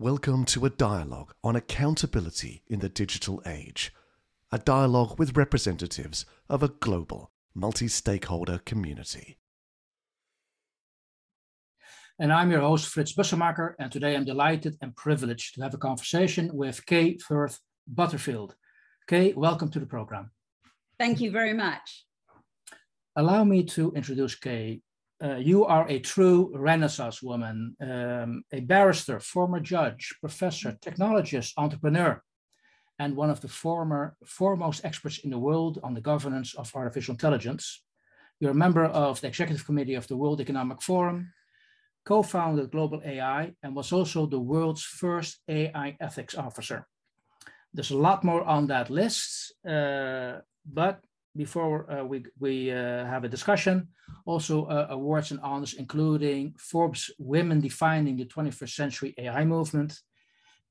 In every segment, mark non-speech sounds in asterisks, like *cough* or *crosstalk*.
Welcome to a dialogue on accountability in the digital age. A dialogue with representatives of a global, multi stakeholder community. And I'm your host, Fritz Bussemaker, and today I'm delighted and privileged to have a conversation with Kay Firth Butterfield. Kay, welcome to the program. Thank you very much. Allow me to introduce Kay uh, you are a true Renaissance woman, um, a barrister, former judge, professor, technologist, entrepreneur, and one of the former foremost experts in the world on the governance of artificial intelligence. You're a member of the executive committee of the World Economic Forum, co-founded Global AI, and was also the world's first AI ethics officer. There's a lot more on that list, uh, but before uh, we, we uh, have a discussion, also uh, awards and honors, including Forbes Women Defining the 21st Century AI Movement,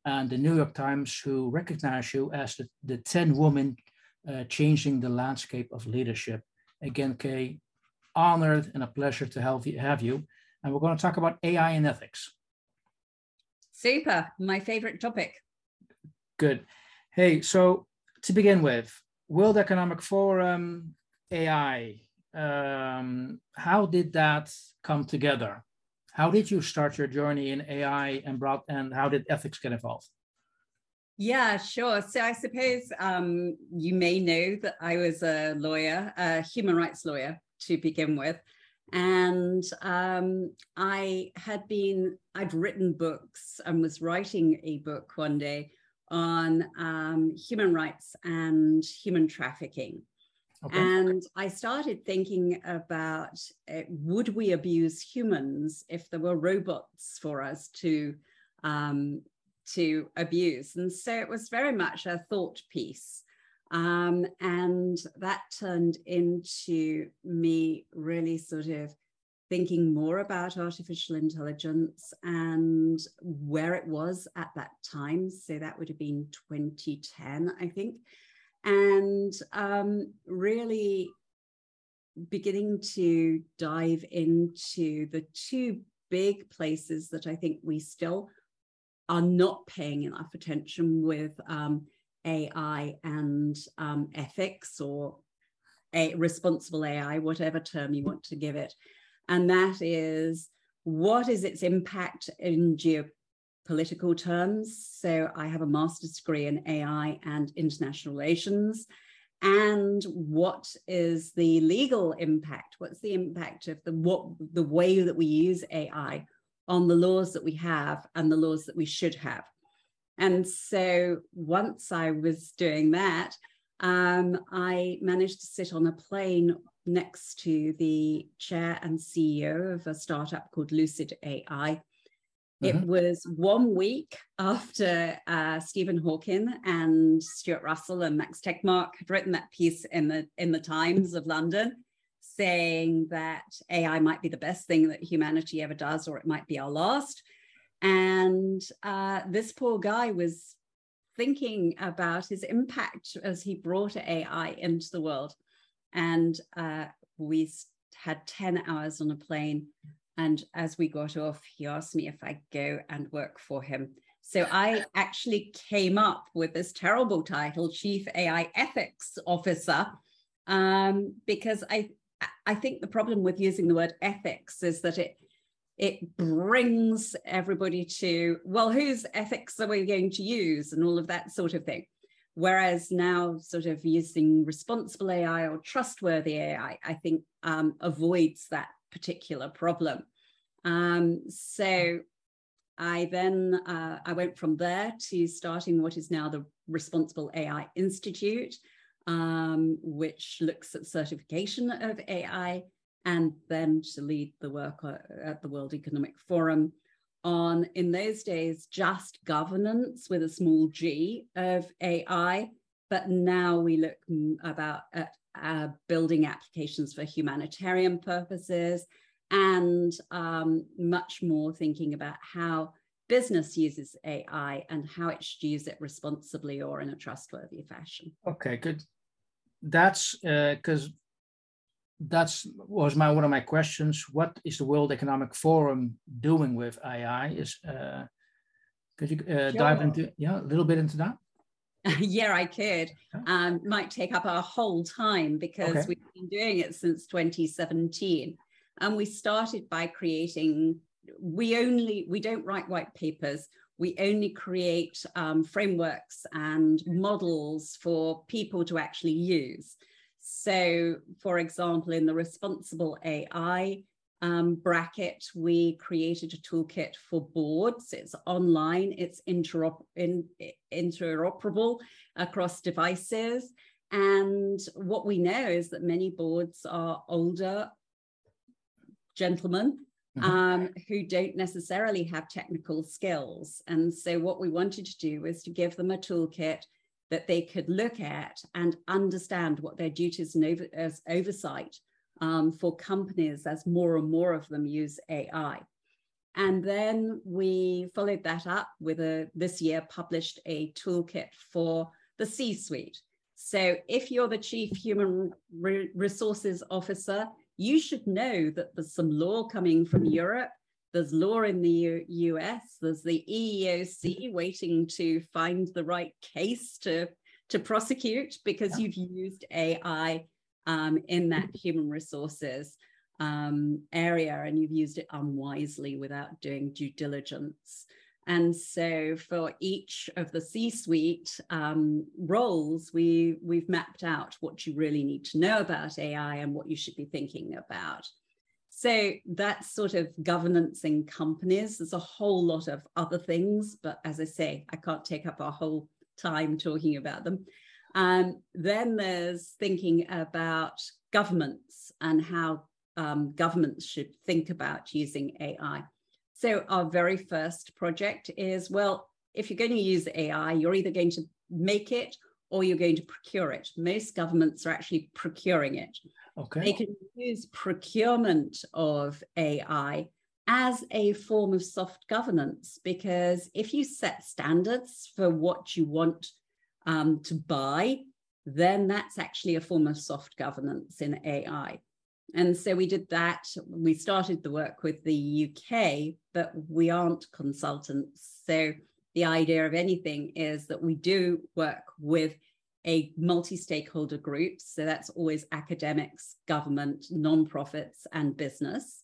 and the New York Times, who recognize you as the, the 10 women uh, changing the landscape of leadership. Again, Kay, honored and a pleasure to have you, have you. And we're going to talk about AI and ethics. Super, my favorite topic. Good. Hey, so to begin with, World Economic Forum, AI, um, how did that come together? How did you start your journey in AI and and how did ethics get involved? Yeah, sure. So I suppose um, you may know that I was a lawyer, a human rights lawyer to begin with. And um, I had been, I'd written books and was writing a book one day on um, human rights and human trafficking. Okay. And I started thinking about uh, would we abuse humans if there were robots for us to um, to abuse? And so it was very much a thought piece. Um, and that turned into me really sort of thinking more about artificial intelligence and where it was at that time. So that would have been 2010, I think. And um, really beginning to dive into the two big places that I think we still are not paying enough attention with um, AI and um, ethics or a responsible AI, whatever term you want to give it and that is what is its impact in geopolitical terms? So I have a master's degree in AI and international relations. And what is the legal impact? What's the impact of the what the way that we use AI on the laws that we have and the laws that we should have? And so once I was doing that, um, I managed to sit on a plane next to the chair and CEO of a startup called Lucid AI. It mm-hmm. was one week after uh, Stephen Hawking and Stuart Russell and Max Tegmark had written that piece in the in the Times of London, saying that AI might be the best thing that humanity ever does, or it might be our last. And uh, this poor guy was thinking about his impact as he brought AI into the world. And uh, we had 10 hours on a plane. And as we got off, he asked me if I'd go and work for him. So I actually came up with this terrible title, Chief AI Ethics Officer, um, because I I think the problem with using the word ethics is that it it brings everybody to well, whose ethics are we going to use, and all of that sort of thing. Whereas now, sort of using responsible AI or trustworthy AI, I think um, avoids that particular problem. Um, so I then uh, I went from there to starting what is now the Responsible AI Institute, um, which looks at certification of AI, and then to lead the work uh, at the World Economic Forum on, in those days, just governance with a small g of AI. But now we look about at uh, building applications for humanitarian purposes and um, much more thinking about how business uses AI and how it should use it responsibly or in a trustworthy fashion. Okay, good. That's because uh, that's was my one of my questions. What is the World Economic Forum doing with AI? Is uh, Could you uh, sure. dive into yeah a little bit into that? *laughs* yeah, I could. Um, might take up our whole time because okay. we've been doing it since 2017, and we started by creating. We only we don't write white papers. We only create um, frameworks and models for people to actually use. So, for example, in the responsible AI um, bracket, we created a toolkit for boards. It's online, it's interop in, interoperable across devices. And what we know is that many boards are older gentlemen mm-hmm. um, who don't necessarily have technical skills. And so, what we wanted to do was to give them a toolkit that they could look at and understand what their duties and over, as oversight um, for companies as more and more of them use AI. And then we followed that up with a this year published a toolkit for the C suite. So if you're the chief human resources officer, you should know that there's some law coming from Europe. There's law in the U- US. There's the EEOC waiting to find the right case to, to prosecute because yeah. you've used AI um, in that human resources um, area and you've used it unwisely without doing due diligence. And so for each of the C-suite um, roles, we, we've mapped out what you really need to know about AI and what you should be thinking about. So that sort of governance in companies. There's a whole lot of other things, but as I say, I can't take up our whole time talking about them. Um, then there's thinking about governments and how um, governments should think about using AI. So our very first project is, well, if you're going to use AI, you're either going to make it or you're going to procure it. Most governments are actually procuring it. Okay. They can use procurement of AI as a form of soft governance because if you set standards for what you want um, to buy, then that's actually a form of soft governance in AI. And so we did that. We started the work with the UK, but we aren't consultants. So the idea of anything is that we do work with a multi stakeholder group. So that's always academics, government, nonprofits, and business.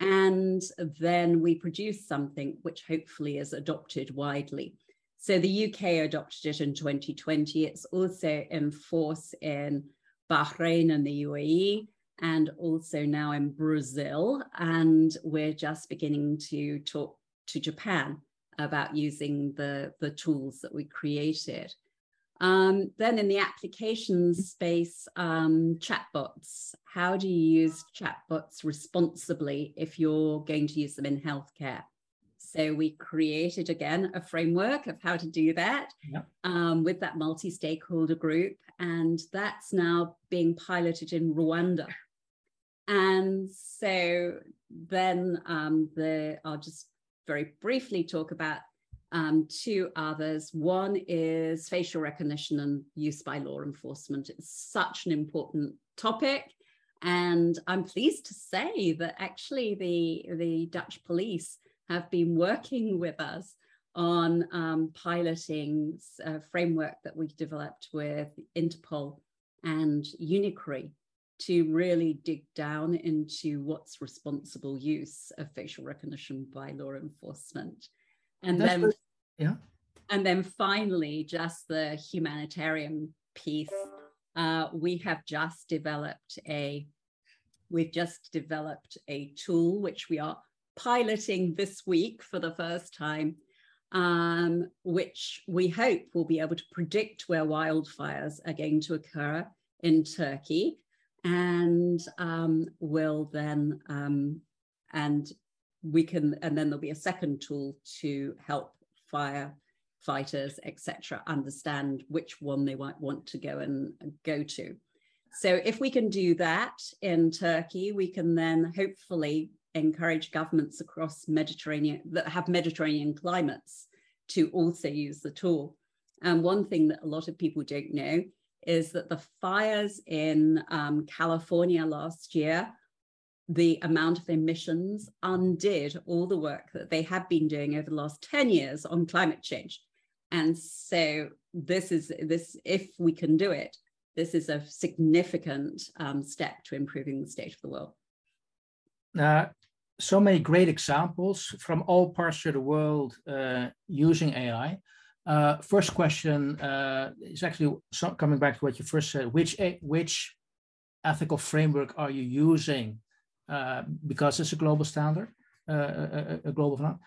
And then we produce something which hopefully is adopted widely. So the UK adopted it in 2020. It's also in force in Bahrain and the UAE, and also now in Brazil. And we're just beginning to talk to Japan about using the, the tools that we created. Um, then in the applications space, um, chatbots. How do you use chatbots responsibly if you're going to use them in healthcare? So we created again a framework of how to do that um, with that multi stakeholder group. And that's now being piloted in Rwanda. And so then um, the, I'll just very briefly talk about um, two others. One is facial recognition and use by law enforcement. It's such an important topic. And I'm pleased to say that actually the, the Dutch police have been working with us on um, piloting a framework that we developed with Interpol and UNICRI to really dig down into what's responsible use of facial recognition by law enforcement. And That's then, what, yeah. And then finally, just the humanitarian piece. Uh, we have just developed a we've just developed a tool which we are piloting this week for the first time, um, which we hope will be able to predict where wildfires are going to occur in Turkey and um, will then um, and we can and then there'll be a second tool to help firefighters etc understand which one they might want to go and go to so if we can do that in turkey we can then hopefully encourage governments across Mediterranean that have Mediterranean climates to also use the tool. And one thing that a lot of people don't know is that the fires in um, California last year the amount of emissions undid all the work that they have been doing over the last 10 years on climate change. And so this is this, if we can do it, this is a significant um, step to improving the state of the world. Uh, so many great examples from all parts of the world uh, using AI. Uh, first question uh, is actually coming back to what you first said. Which which ethical framework are you using? Uh, because it's a global standard, uh, a, a, global standard.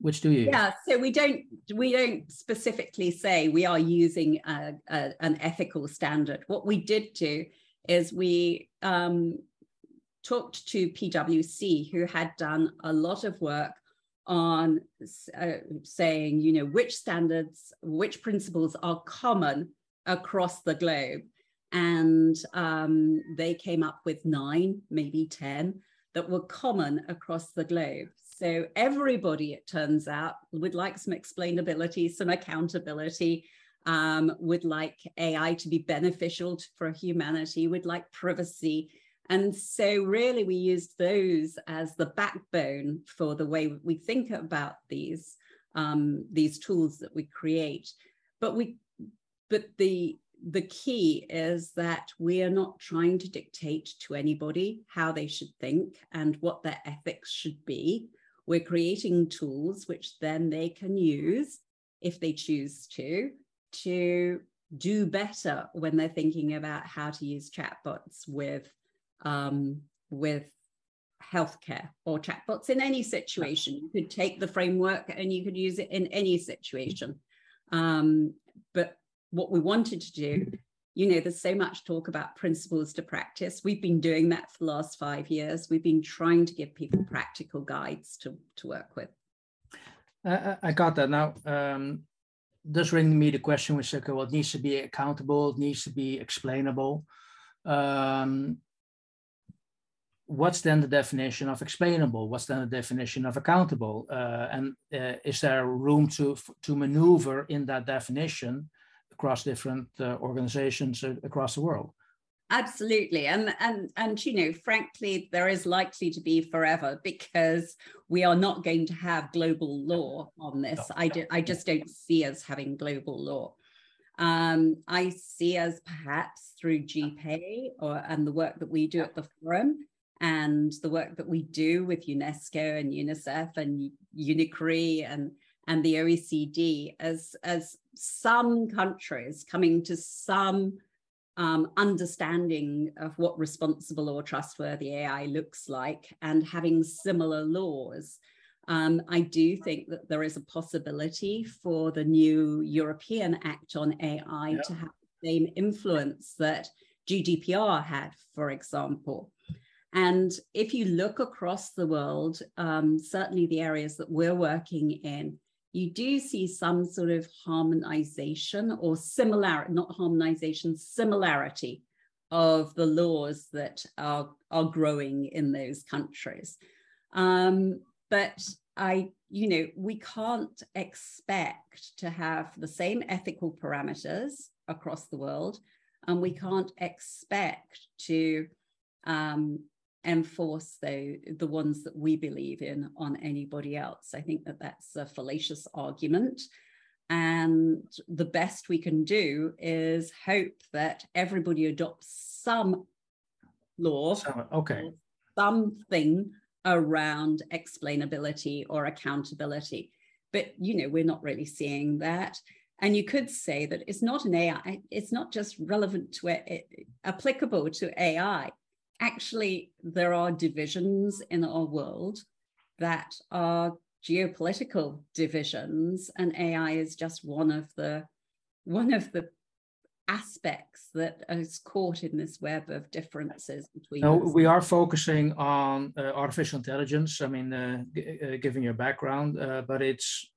Which do you? Use? Yeah, so we don't we don't specifically say we are using a, an ethical standard. What we did do is we um, talked to PwC, who had done a lot of work on uh, saying, you know, which standards, which principles are common across the globe. And um, they came up with nine, maybe 10, that were common across the globe. So everybody, it turns out, would like some explainability, some accountability, um, would like AI to be beneficial for humanity, would like privacy, and so, really, we used those as the backbone for the way we think about these um, these tools that we create. But we, but the the key is that we are not trying to dictate to anybody how they should think and what their ethics should be. We're creating tools which then they can use if they choose to to do better when they're thinking about how to use chatbots with um, with healthcare or chatbots in any situation. You could take the framework and you could use it in any situation. Um, but what we wanted to do, you know, there's so much talk about principles to practice. We've been doing that for the last five years. We've been trying to give people practical guides to, to work with. I, I got that. Now, um, does bring me the question which okay, well, it needs to be accountable, it needs to be explainable. Um, what's then the definition of explainable? What's then the definition of accountable? Uh, and uh, is there room to to maneuver in that definition across different uh, organizations across the world? Absolutely, and and and you know, frankly, there is likely to be forever because we are not going to have global law on this. I do, I just don't see us having global law. Um, I see us perhaps through GPAI or and the work that we do at the forum and the work that we do with UNESCO and UNICEF and UNICRI and and the OECD as as some countries coming to some um, understanding of what responsible or trustworthy AI looks like and having similar laws. Um, I do think that there is a possibility for the new European Act on AI yep. to have the same influence that GDPR had, for example. And if you look across the world, um, certainly the areas that we're working in, you do see some sort of harmonization or similarity, not harmonization, similarity of the laws that are, are growing in those countries. Um, but I, you know, we can't expect to have the same ethical parameters across the world, and we can't expect to um, enforce the, the ones that we believe in on anybody else. I think that that's a fallacious argument. And the best we can do is hope that everybody adopts some law, so, okay, something around explainability or accountability. But you know, we're not really seeing that. And you could say that it's not an AI, it's not just relevant to it, applicable to AI actually there are divisions in our world that are geopolitical divisions and ai is just one of the one of the aspects that is caught in this web of differences between no, us. we are focusing on uh, artificial intelligence. I mean uh, g- uh, given your background uh, but it's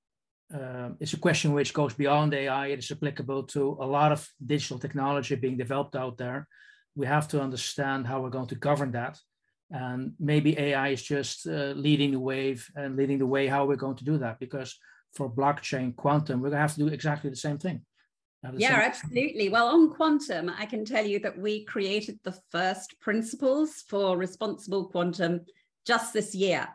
uh, it's a question which goes beyond ai it is applicable to a lot of digital technology being developed out there we have to understand how we're going to govern that. And maybe AI is just uh, leading the wave and leading the way how we're going to do that. Because for blockchain quantum, we're going to have to do exactly the same thing. Yeah, absolutely. Well, on quantum, I can tell you that we created the first principles for responsible quantum just this year.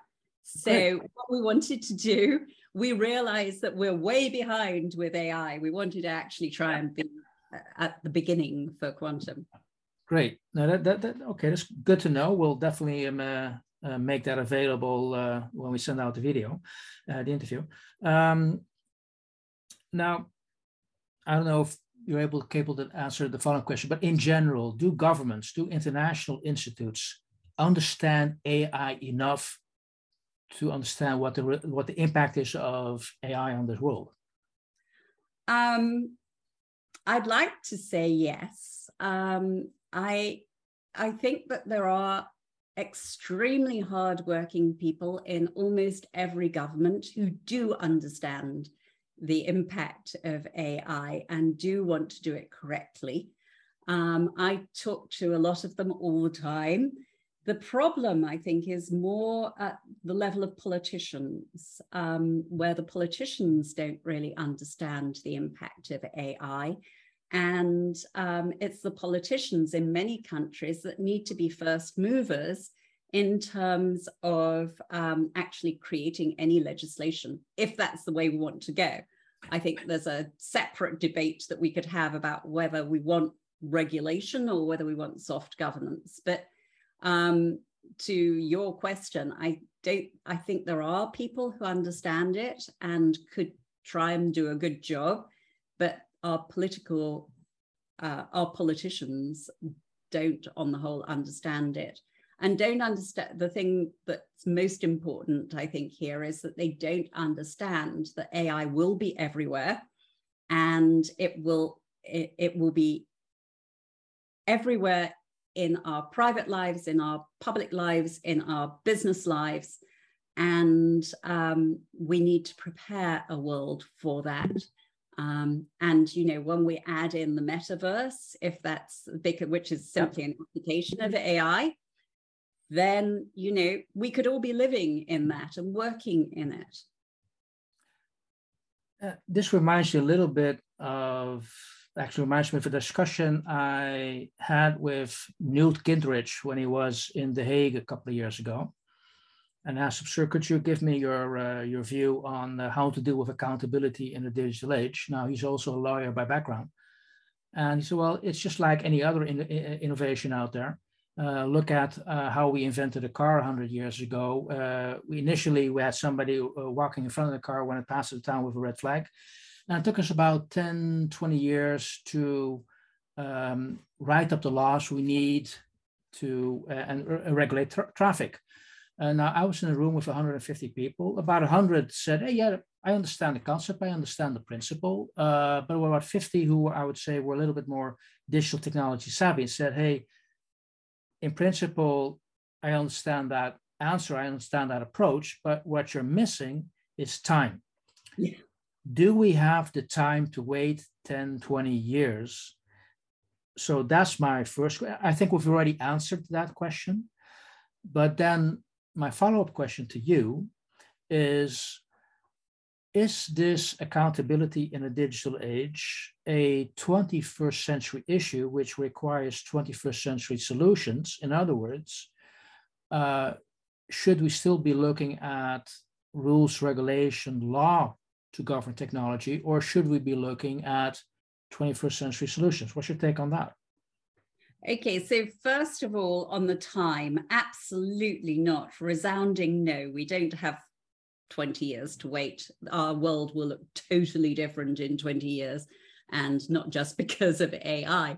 So, Great. what we wanted to do, we realized that we're way behind with AI. We wanted to actually try and be at the beginning for quantum. Great. Now that, that, that okay, that's good to know. We'll definitely um, uh, uh, make that available uh, when we send out the video, uh, the interview. Um, now, I don't know if you're able capable to answer the following question, but in general, do governments, do international institutes understand AI enough to understand what the what the impact is of AI on this world? Um, I'd like to say yes. Um, I I think that there are extremely hardworking people in almost every government who do understand the impact of AI and do want to do it correctly. Um, I talk to a lot of them all the time. The problem, I think, is more at the level of politicians, um, where the politicians don't really understand the impact of AI. And um, it's the politicians in many countries that need to be first movers in terms of um, actually creating any legislation, if that's the way we want to go. I think there's a separate debate that we could have about whether we want regulation or whether we want soft governance. But um, to your question, I don't. I think there are people who understand it and could try and do a good job, but our political, uh, our politicians don't, on the whole, understand it. And don't understand the thing that's most important i think here is that they don't understand that ai will be everywhere and it will it, it will be everywhere in our private lives in our public lives in our business lives. And um, we need to prepare a world for that um, and you know when we add in the metaverse if that's big which is simply an application of ai then you know we could all be living in that and working in it. Uh, this reminds you a little bit of actually reminds me of a discussion i had with newt gingrich when he was in the hague a couple of years ago and asked him sir could you give me your uh, your view on uh, how to deal with accountability in the digital age now he's also a lawyer by background and he said well it's just like any other in, in, innovation out there uh, look at uh, how we invented a car 100 years ago. Uh, we initially we had somebody uh, walking in front of the car when it passed the town with a red flag. And it took us about 10, 20 years to um, write up the laws we need to and regulate tra- traffic. And I was in a room with 150 people. About 100 said, "Hey, yeah, I understand the concept, I understand the principle." Uh, but about 50 who I would say were a little bit more digital technology savvy and said, "Hey." in principle, I understand that answer, I understand that approach, but what you're missing is time. Yeah. Do we have the time to wait 10, 20 years? So that's my first I think we've already answered that question. But then my follow-up question to you is is this accountability in a digital age a 21st century issue which requires 21st century solutions? In other words, uh, should we still be looking at rules, regulation, law to govern technology, or should we be looking at 21st century solutions? What's your take on that? Okay, so first of all, on the time, absolutely not. Resounding no, we don't have 20 years to wait. Our world will look totally different in 20 years, and not just *laughs* because of AI.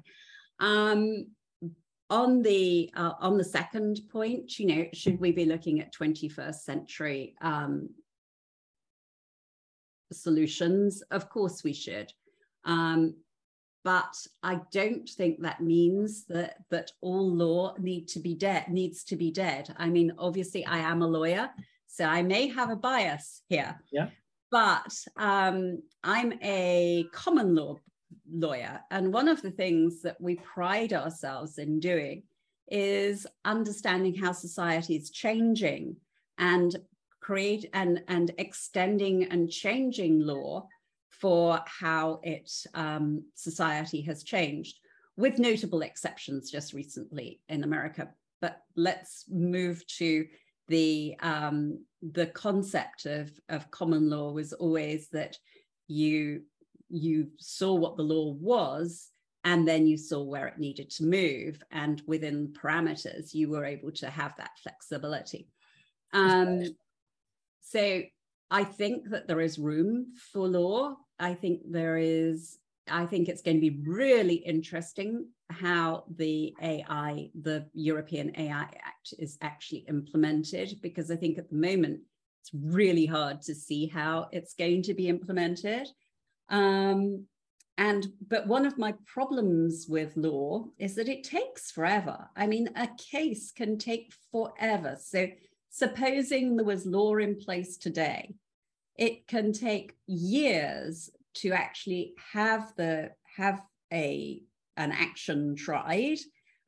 Um, on the uh, on the second point, you know, should we be looking at 21st century um, solutions? Of course, we should. Um, but I don't think that means that that all law need to be dead needs to be dead. I mean, obviously, I am a lawyer, so I may have a bias here. Yeah. But um, I'm a common law lawyer. And one of the things that we pride ourselves in doing is understanding how society is changing and create and, and extending and changing law for how it um, society has changed, with notable exceptions just recently in America. But let's move to the um, the concept of, of common law was always that you you saw what the law was and then you saw where it needed to move and within parameters you were able to have that flexibility um, so i think that there is room for law i think there is i think it's going to be really interesting how the ai the european ai act is actually implemented because i think at the moment it's really hard to see how it's going to be implemented um, and but one of my problems with law is that it takes forever. I mean, a case can take forever. So supposing there was law in place today, it can take years to actually have the have a an action tried.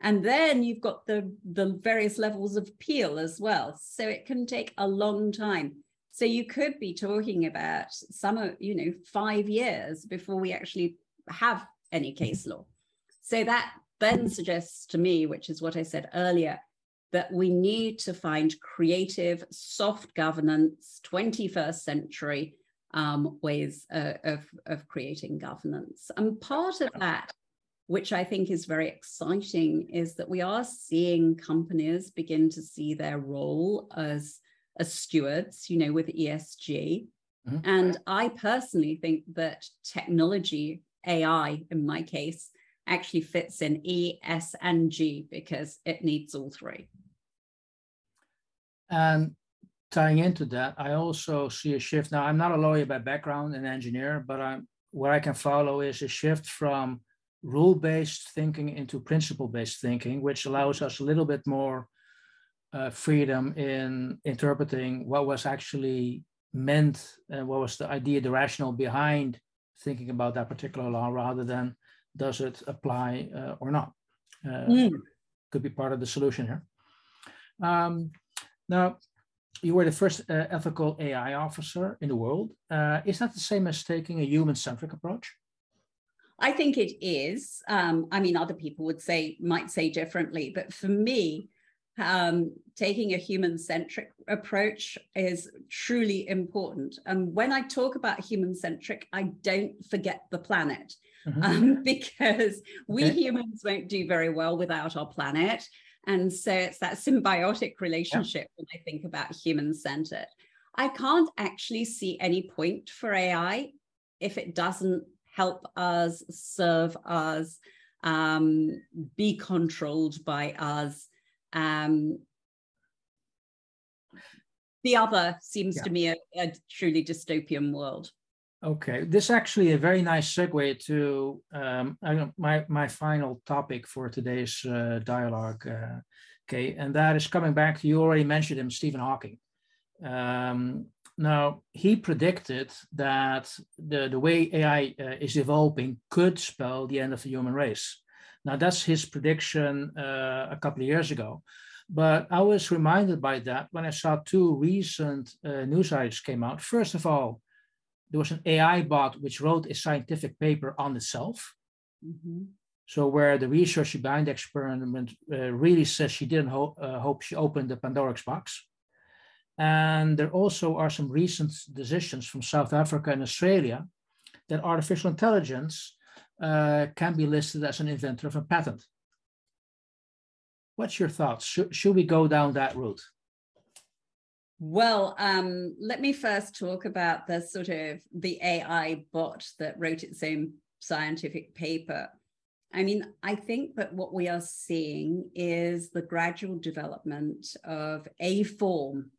And then you've got the the various levels of appeal as well. So it can take a long time. So you could be talking about some, of you know, five years before we actually have any case law. So that then suggests to me, which is what I said earlier, that we need to find creative, soft governance, 21st century um, ways uh, of, of creating governance. And part of that, which I think is very exciting, is that we are seeing companies begin to see their role as as stewards, you know, with ESG. Mm-hmm. And I personally think that technology, AI in my case, actually fits in E, S, and G because it needs all three. And tying into that, I also see a shift. Now, I'm not a lawyer by background, an engineer, but I'm what I can follow is a shift from rule-based thinking into principle-based thinking, which allows us a little bit more uh, freedom in interpreting what was actually meant and what was the idea, the rationale behind thinking about that particular law rather than does it apply uh, or not. Uh, mm. Could be part of the solution here. Um, now, you were the first uh, ethical AI officer in the world. Uh, is that the same as taking a human centric approach? I think it is. Um, I mean, other people would say, might say differently, but for me, um, taking a human centric approach is truly important. And when I talk about human centric, I don't forget the planet mm-hmm. um, *laughs* because we okay. humans won't do very well without our planet. And so it's that symbiotic relationship yeah. when I think about human centered. I can't actually see any point for AI if it doesn't help us, serve us, um, be controlled by us um, the other seems yeah. to me a, a, truly dystopian world. Okay, this is actually a very nice segue to um, my my final topic for today's uh, dialogue, uh, okay, and that is coming back. You already mentioned him, Stephen Hawking. Um, now he predicted that the the way AI uh, is evolving could spell the end of the human race. Now, that's his prediction uh, a couple of years ago. But I was reminded by that when I saw two recent uh, news items came out. First of all, there was an AI bot which wrote a scientific paper on itself. Mm-hmm. So where the researcher behind the experiment uh, really says she didn't ho- uh, hope she opened the Pandora's box. And there also are some recent decisions from South Africa and Australia that artificial intelligence uh, can be listed as an inventor of a patent. What's your thoughts? Should, should we go down that route? Well, um, let me first talk about the sort of the AI bot that wrote its own scientific paper. I mean, I think that what we are seeing is the gradual development of a form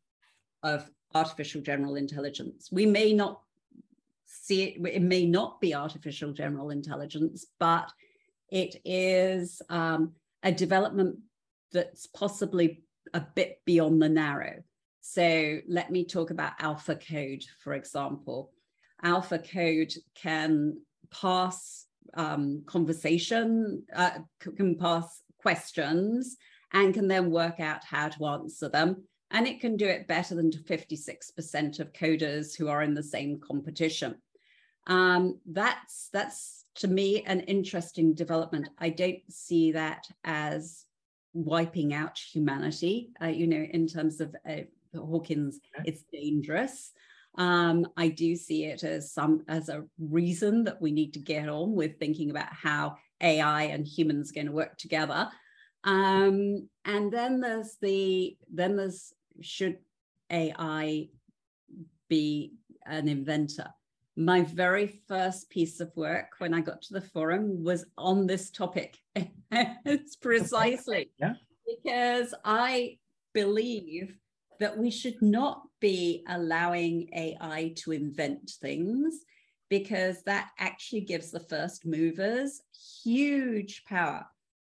of artificial general intelligence. We may not see it, it may not be artificial general intelligence, but it is um, a development that's possibly a bit beyond the narrow. So let me talk about AlphaCode, for example. AlphaCode can pass um, conversation, uh, can pass questions, and can then work out how to answer them. And it can do it better than 56% of coders who are in the same competition. Um, that's that's to me an interesting development. I don't see that as wiping out humanity. Uh, you know, in terms of uh, Hawkins, it's dangerous. Um, I do see it as some as a reason that we need to get on with thinking about how AI and humans are going to work together. Um, and then there's the then there's should AI be an inventor? My very first piece of work when I got to the forum was on this topic. *laughs* it's precisely *laughs* yeah. because I believe that we should not be allowing AI to invent things because that actually gives the first movers huge power.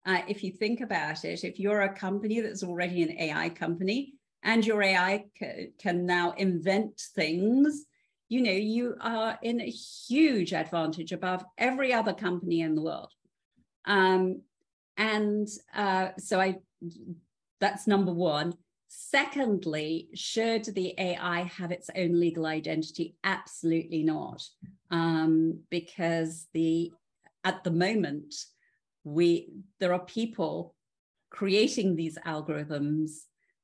Uh, if you think about it, if you're a company that's already an AI company and your AI c- can now invent things, you know, you are in a huge advantage above every other company in the world. Um, and uh, so I, that's number one. Secondly, should the AI have its own legal identity? Absolutely not, um, because the at the moment we there are people creating these algorithms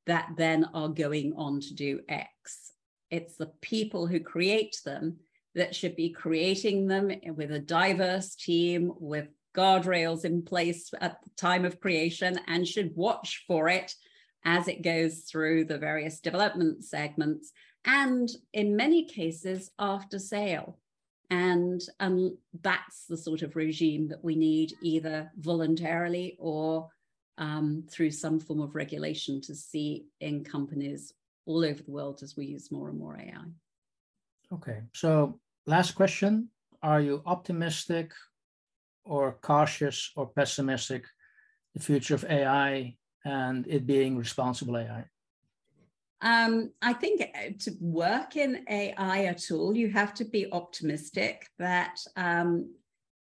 that then are going on to do X. It's the people who create them that should be creating them with a diverse team with guardrails in place at the time of creation and should watch for it as it goes through the various development segments and in many cases after sale. And um, that's the sort of regime that we need either voluntarily or um, through some form of regulation to see in companies all over the world as we use more and more AI. Okay, so last question. Are you optimistic or cautious or pessimistic the future of AI and it being responsible AI? Um, I think uh, to work in AI at all, you have to be optimistic that um,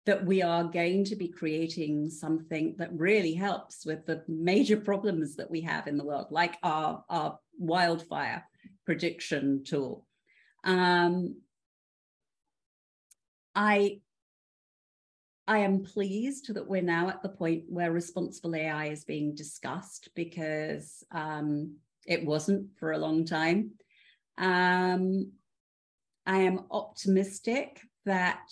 that we are going to be creating something that really helps with the major problems that we have in the world, like our, our wildfire prediction tool. Um, I I am pleased that we're now at the point where responsible AI is being discussed because um, it wasn't for a long time. Um, I am optimistic that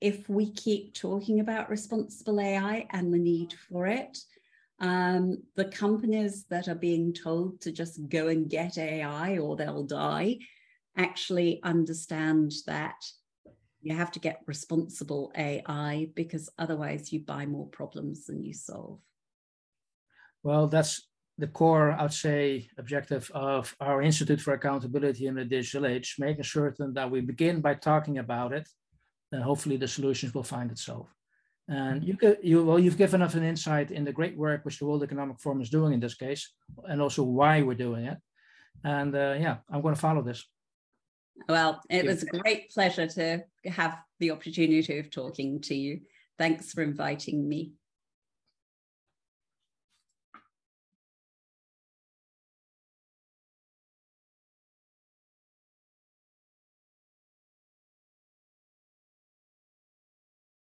if we keep talking about responsible AI and the need for it, um, the companies that are being told to just go and get AI or they'll die actually understand that you have to get responsible AI because otherwise you buy more problems than you solve. Well, that's the core, I'd say, objective of our Institute for Accountability in the Digital Age, making certain that we begin by talking about it, then hopefully the solutions will find itself. And you, you well, you've given us an insight in the great work which the World Economic Forum is doing in this case, and also why we're doing it. And uh, yeah, I'm going to follow this. Well, it was a great pleasure to have the opportunity of talking to you. Thanks for inviting me.